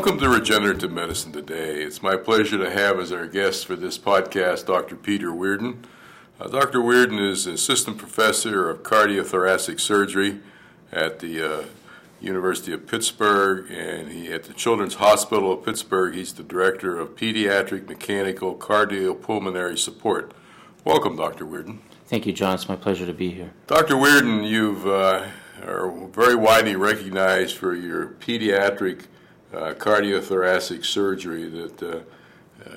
Welcome to Regenerative Medicine Today. It's my pleasure to have as our guest for this podcast Dr. Peter Wearden. Uh, Dr. Wearden is Assistant Professor of Cardiothoracic Surgery at the uh, University of Pittsburgh, and he at the Children's Hospital of Pittsburgh. He's the Director of Pediatric Mechanical Cardiopulmonary Support. Welcome, Dr. Wearden. Thank you, John. It's my pleasure to be here. Dr. Wearden, you've uh, are very widely recognized for your pediatric cardiothoracic surgery that uh,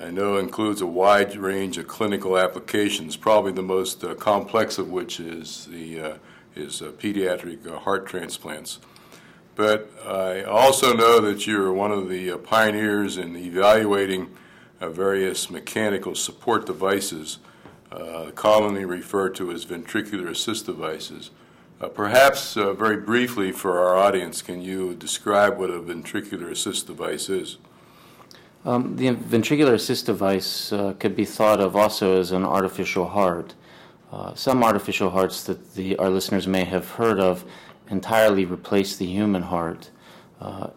I know includes a wide range of clinical applications, probably the most uh, complex of which is the uh, is uh, pediatric uh, heart transplants. But I also know that you're one of the pioneers in evaluating various mechanical support devices, commonly referred to as ventricular assist devices. Uh, perhaps uh, very briefly for our audience, can you describe what a ventricular assist device is? Um, the ventricular assist device uh, could be thought of also as an artificial heart. Uh, some artificial hearts that the, our listeners may have heard of entirely replace the human heart. Uh,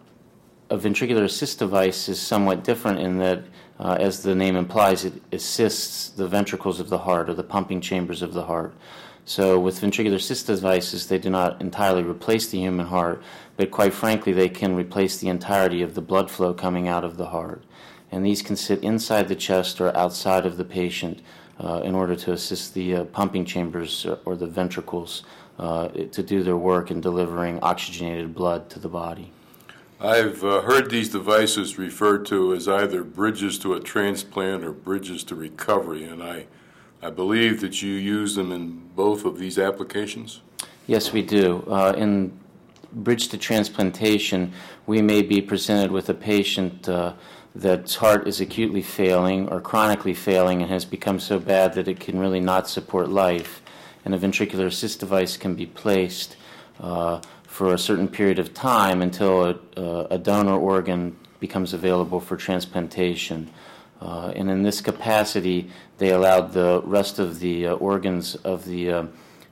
a ventricular assist device is somewhat different in that, uh, as the name implies, it assists the ventricles of the heart or the pumping chambers of the heart. So, with ventricular assist devices, they do not entirely replace the human heart, but quite frankly, they can replace the entirety of the blood flow coming out of the heart. And these can sit inside the chest or outside of the patient uh, in order to assist the uh, pumping chambers or the ventricles uh, to do their work in delivering oxygenated blood to the body. I've uh, heard these devices referred to as either bridges to a transplant or bridges to recovery, and I I believe that you use them in both of these applications? Yes, we do. Uh, in bridge to transplantation, we may be presented with a patient uh, that's heart is acutely failing or chronically failing and has become so bad that it can really not support life. And a ventricular assist device can be placed uh, for a certain period of time until a, uh, a donor organ becomes available for transplantation. Uh, and in this capacity, they allowed the rest of the uh, organs of the uh,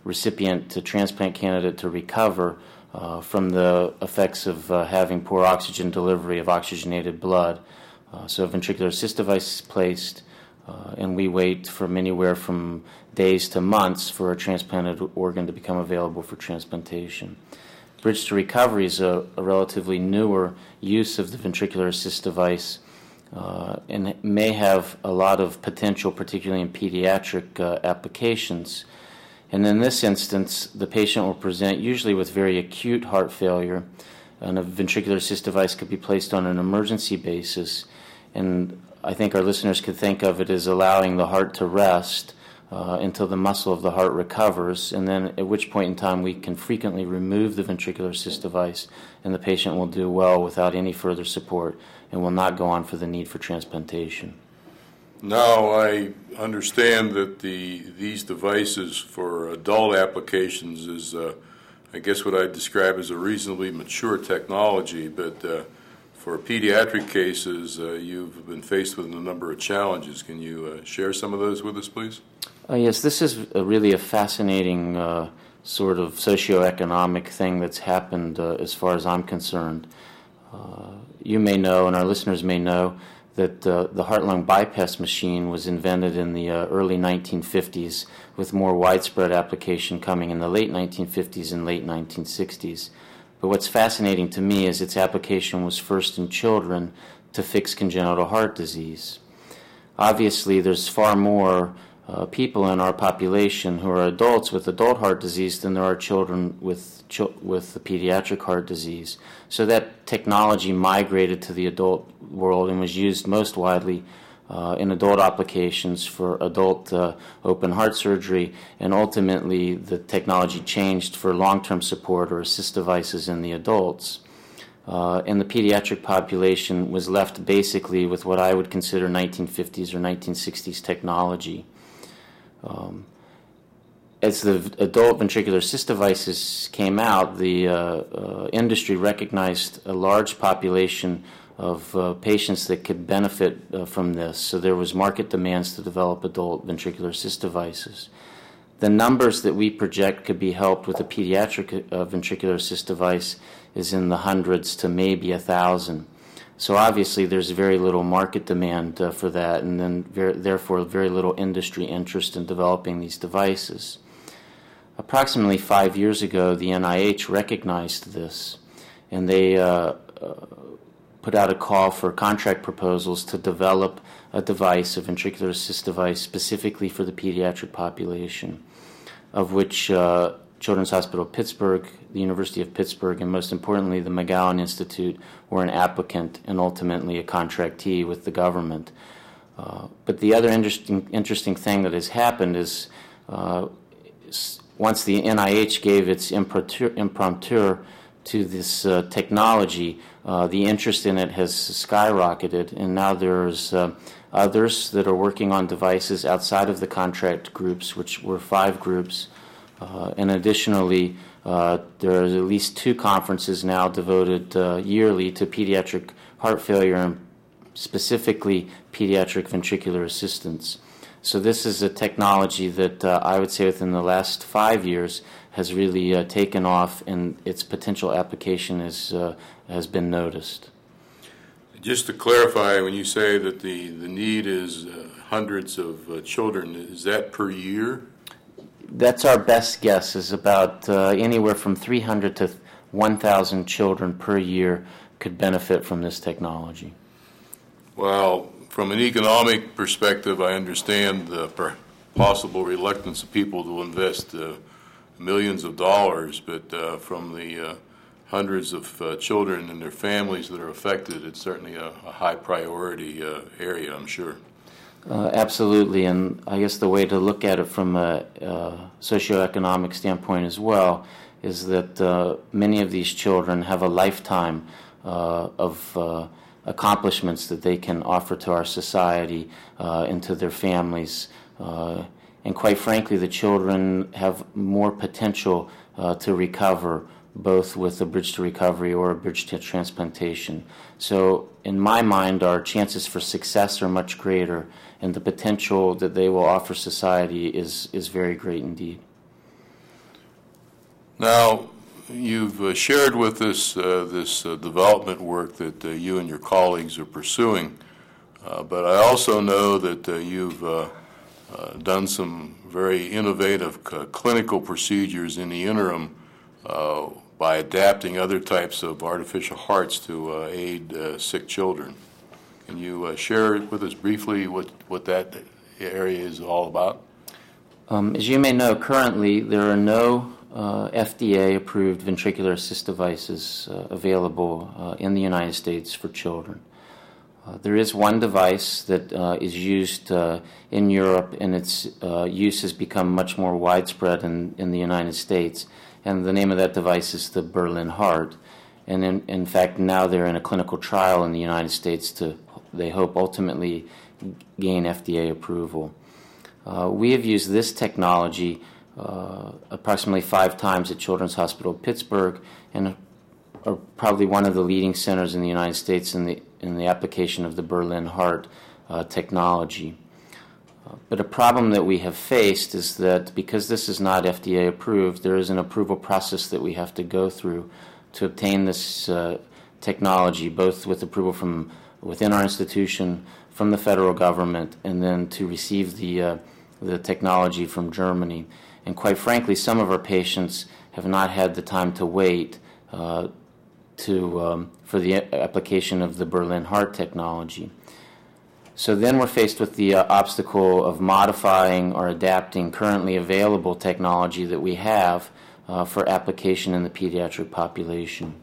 recipient to transplant candidate to recover uh, from the effects of uh, having poor oxygen delivery of oxygenated blood. Uh, so, a ventricular assist device is placed, and we wait from anywhere from days to months for a transplanted organ to become available for transplantation. Bridge to recovery is a, a relatively newer use of the ventricular assist device uh, and may have a lot of potential, particularly in pediatric uh, applications. And in this instance, the patient will present usually with very acute heart failure, and a ventricular assist device could be placed on an emergency basis. And I think our listeners could think of it as allowing the heart to rest uh, until the muscle of the heart recovers, and then at which point in time we can frequently remove the ventricular assist device, and the patient will do well without any further support and will not go on for the need for transplantation. Now, I understand that the these devices for adult applications is, uh, I guess, what I'd describe as a reasonably mature technology, but uh, for pediatric cases, uh, you've been faced with a number of challenges. Can you uh, share some of those with us, please? Uh, yes, this is a really a fascinating uh, sort of socioeconomic thing that's happened uh, as far as I'm concerned. You may know, and our listeners may know, that uh, the heart lung bypass machine was invented in the uh, early 1950s, with more widespread application coming in the late 1950s and late 1960s. But what's fascinating to me is its application was first in children to fix congenital heart disease. Obviously, there's far more uh, people in our population who are adults with adult heart disease than there are children with with the pediatric heart disease. So that technology migrated to the adult world and was used most widely uh, in adult applications for adult uh, open heart surgery, and ultimately the technology changed for long-term support or assist devices in the adults. Uh, and the pediatric population was left basically with what I would consider 1950s or 1960s technology. Um, as the adult ventricular devices came out, the uh, uh, industry recognized a large population of uh, patients that could benefit uh, from this. So there was market demands to develop adult ventricular devices. The numbers that we project could be helped with a pediatric uh, ventricular device is in the hundreds to maybe a thousand. So obviously, there's very little market demand uh, for that, and then therefore very little industry interest in developing these devices. Approximately five years ago, the NIH recognized this, and they uh, uh, put out a call for contract proposals to develop a device, a ventricular assist device, specifically for the pediatric population, of which uh, Children's Hospital Pittsburgh, the University of Pittsburgh, and most importantly, the McGowan Institute were an applicant and ultimately a contractee with the government. Uh, but the other interesting, interesting thing that has happened is uh, once the NIH gave its imprimatur to this uh, technology, uh, the interest in it has skyrocketed, and now there's uh, others that are working on devices outside of the contract groups, which were five groups. Uh, and additionally, uh, there are at least two conferences now devoted uh, yearly to pediatric heart failure and specifically pediatric ventricular assistance. So this is a technology that uh, I would say within the last five years has really uh, taken off, and its potential application is, uh, has been noticed. Just to clarify, when you say that the, the need is hundreds of children, is that per year? That's our best guess, is about uh, anywhere from 300 to 1,000 children per year could benefit from this technology. Well, from an economic perspective, I understand the possible reluctance of people to invest uh, millions of dollars, but uh, from the uh, hundreds of uh, children and their families that are affected, it's certainly a, a high priority uh, area, I'm sure. Uh, absolutely, and I guess the way to look at it from a, a socioeconomic standpoint as well is that many of these children have a lifetime of accomplishments that they can offer to our society uh, and to their families. Uh, and quite frankly, the children have more potential uh, to recover, both with a bridge to recovery or a bridge to transplantation. So, in my mind, our chances for success are much greater, and the potential that they will offer society is, is very great indeed. Now, you've uh, shared with us uh, this uh, development work that uh, you and your colleagues are pursuing, uh, but I also know that uh, you've done some very innovative clinical procedures in the interim by adapting other types of artificial hearts to aid sick children. Can you share with us briefly what, what that area is all about? Um, as you may know, currently there are no uh, FDA approved ventricular assist devices uh, available uh, in the United States for children. Uh, there is one device that uh, is used uh, in Europe, and its use has become much more widespread in, in the United States. And the name of that device is the Berlin Heart. And in, in fact, now they're in a clinical trial in the United States to, they hope, ultimately gain FDA approval. we have used this technology uh, approximately five times at Children's Hospital Pittsburgh and are probably one of the leading centers in the United States in the, in the application of the Berlin heart uh, technology. Uh, but a problem that we have faced is that because this is not FDA approved, there is an approval process that we have to go through to obtain this uh, technology, both with approval from within our institution, from the federal government, and then to receive the, uh, the technology from Germany. And quite frankly, some of our patients have not had the time to wait uh, to, um, for the application of the Berlin heart technology. So then we're faced with the uh, obstacle of modifying or adapting currently available technology that we have uh, for application in the pediatric population.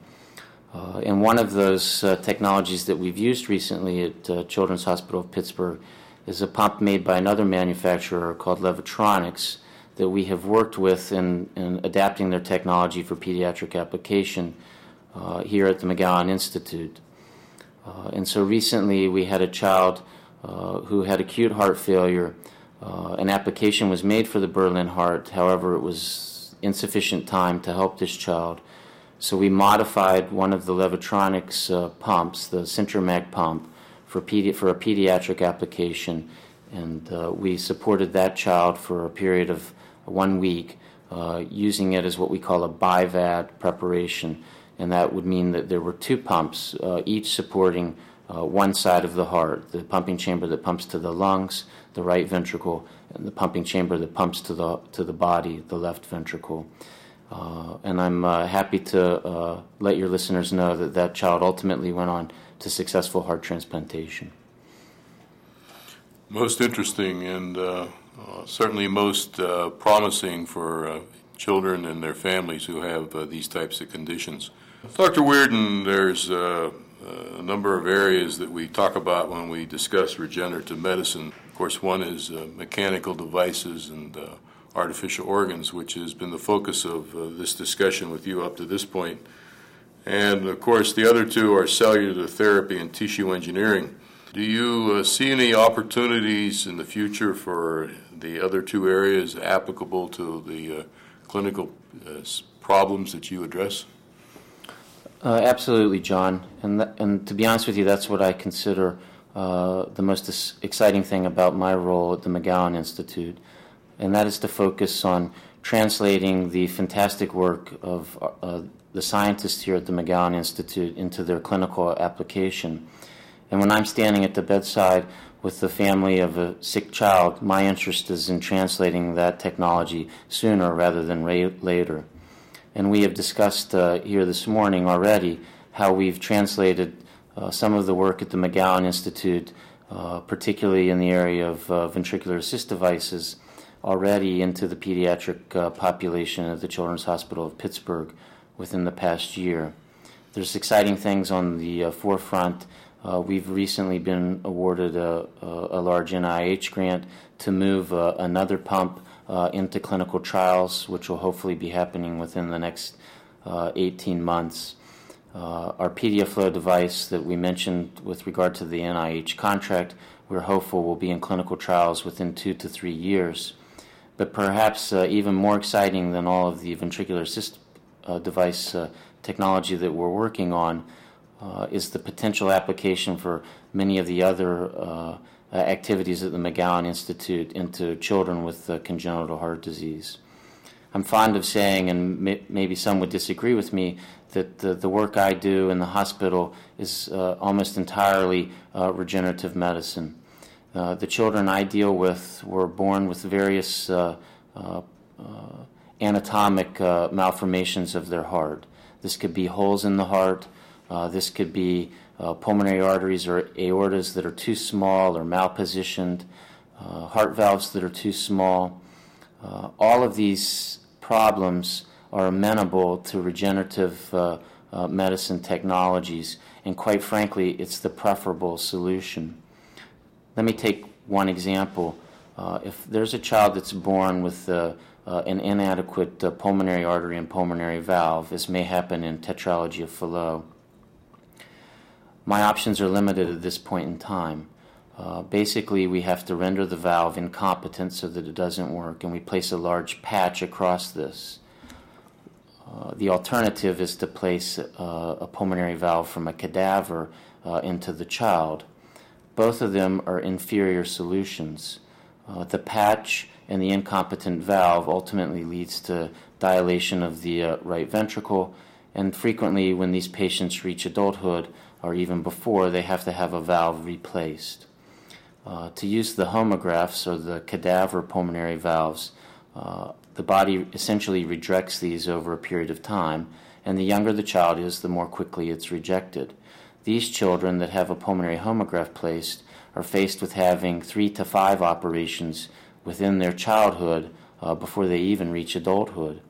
Uh, and one of those uh, technologies that we've used recently at uh, Children's Hospital of Pittsburgh is a pump made by another manufacturer called Levitronix that we have worked with in, in adapting their technology for pediatric application uh, here at the McGowan Institute. Uh, and so recently we had a child uh, who had acute heart failure. An application was made for the Berlin heart, however, it was insufficient time to help this child. So we modified one of the Levitronix uh, pumps, the CentroMag pump, for, pedi- for a pediatric application. And uh, we supported that child for a period of one week, uh, using it as what we call a BIVAD preparation. and that would mean that there were two pumps, uh, each supporting uh, one side of the heart the pumping chamber that pumps to the lungs, the right ventricle, and the pumping chamber that pumps to the, to the body, the left ventricle. Uh, and I'm uh, happy to uh, let your listeners know that that child ultimately went on to successful heart transplantation. Most interesting and uh, uh, certainly most uh, promising for children and their families who have these types of conditions. Dr. Wearden, there's a number of areas that we talk about when we discuss regenerative medicine. Of course, one is mechanical devices and artificial organs, which has been the focus of uh, this discussion with you up to this point. And of course, the other two are cellular therapy and tissue engineering. Do you uh, see any opportunities in the future for the other two areas applicable to the uh, clinical uh, problems that you address? Uh, absolutely, John. And, th- and to be honest with you, that's what I consider uh, the most exciting thing about my role at the McGowan Institute and that is to focus on translating the fantastic work of uh, the scientists here at the McGowan Institute into their clinical application. And when I'm standing at the bedside with the family of a sick child, my interest is in translating that technology sooner rather than ra- later. And we have discussed uh, here this morning already how we've translated uh, some of the work at the McGowan Institute, uh, particularly in the area of uh, ventricular assist devices, already into the pediatric uh, population at the Children's Hospital of Pittsburgh within the past year. There's exciting things on the uh, forefront. Uh, we've recently been awarded a, a, a, large NIH grant to move uh, another pump uh, into clinical trials, which will hopefully be happening within the next uh, 18 months. our PediaFlow device that we mentioned with regard to the NIH contract, we're hopeful will be in clinical trials within two to three years. But perhaps uh, even more exciting than all of the ventricular assist uh, device uh, technology that we're working on uh, is the potential application for many of the other uh, activities at the McGowan Institute into children with congenital heart disease. I'm fond of saying, and may, maybe some would disagree with me, that the, the work I do in the hospital is uh, almost entirely uh, regenerative medicine. Uh, the children I deal with were born with various uh, uh, uh anatomic uh, malformations of their heart. This could be holes in the heart, this could be pulmonary arteries or aortas that are too small or malpositioned, heart valves that are too small. all of these problems are amenable to regenerative medicine technologies, and quite frankly, it's the preferable solution. Let me take one example. Uh, if there's a child that's born with uh, uh, an inadequate uh, pulmonary artery and pulmonary valve, this may happen in tetralogy of Fallot. My options are limited at this point in time. Uh, basically, we have to render the valve incompetent so that it doesn't work, and we place a large patch across this. Uh, the alternative is to place a pulmonary valve from a cadaver into the child. Both of them are inferior solutions. Uh, the patch and the incompetent valve ultimately leads to dilation of the uh, right ventricle, and frequently, when these patients reach adulthood, or even before, they have to have a valve replaced. Uh, to use the homografts or the cadaver pulmonary valves, uh, the body essentially rejects these over a period of time, and the younger the child is, the more quickly it's rejected. These children that have a pulmonary homograft placed are faced with having three to five operations within their childhood uh, before they even reach adulthood.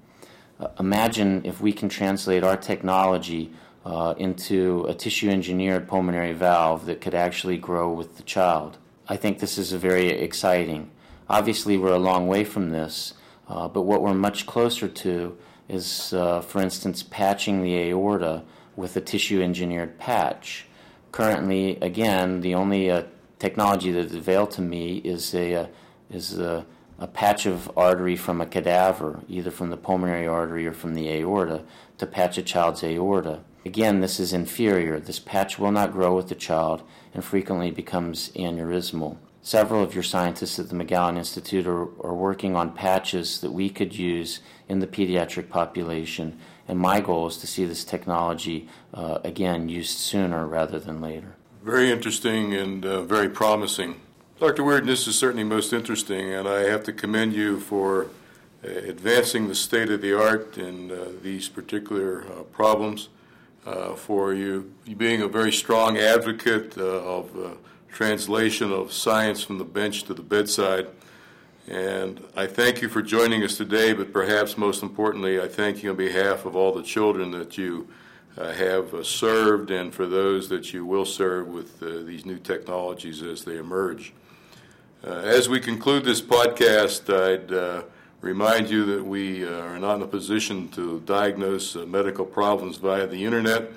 Uh, imagine if we can translate our technology uh, into a tissue engineered pulmonary valve that could actually grow with the child. I think this is very exciting. Obviously, we're a long way from this, uh, but what we're much closer to is, uh, for instance, patching the aorta with a tissue engineered patch. Currently, again, the only uh, technology that is available to me is a uh, is a, a, patch of artery from a cadaver, either from the pulmonary artery or from the aorta, to patch a child's aorta. Again, this is inferior. This patch will not grow with the child and frequently becomes aneurysmal. Several of your scientists at the McGowan Institute are, are working on patches that we could use in the pediatric population And my goal is to see this technology, uh, again, used sooner rather than later. Very interesting and uh, very promising. Dr. Weird, this is certainly most interesting, and I have to commend you for uh, advancing the state of the art in uh, these particular uh, problems, uh, for you being a very strong advocate of translation of science from the bench to the bedside. And I thank you for joining us today, but perhaps most importantly, I thank you on behalf of all the children that you uh, have uh, served and for those that you will serve with uh, these new technologies as they emerge. Uh, as we conclude this podcast, I'd uh, remind you that we uh, are not in a position to diagnose medical problems via the internet,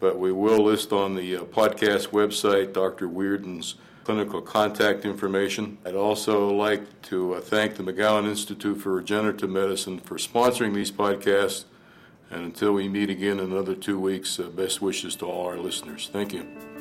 but we will list on the uh, podcast website Dr. Wearden's clinical contact information. I'd also like to uh, thank the McGowan Institute for Regenerative Medicine for sponsoring these podcasts. And until we meet again in another two weeks, uh, best wishes to all our listeners. Thank you.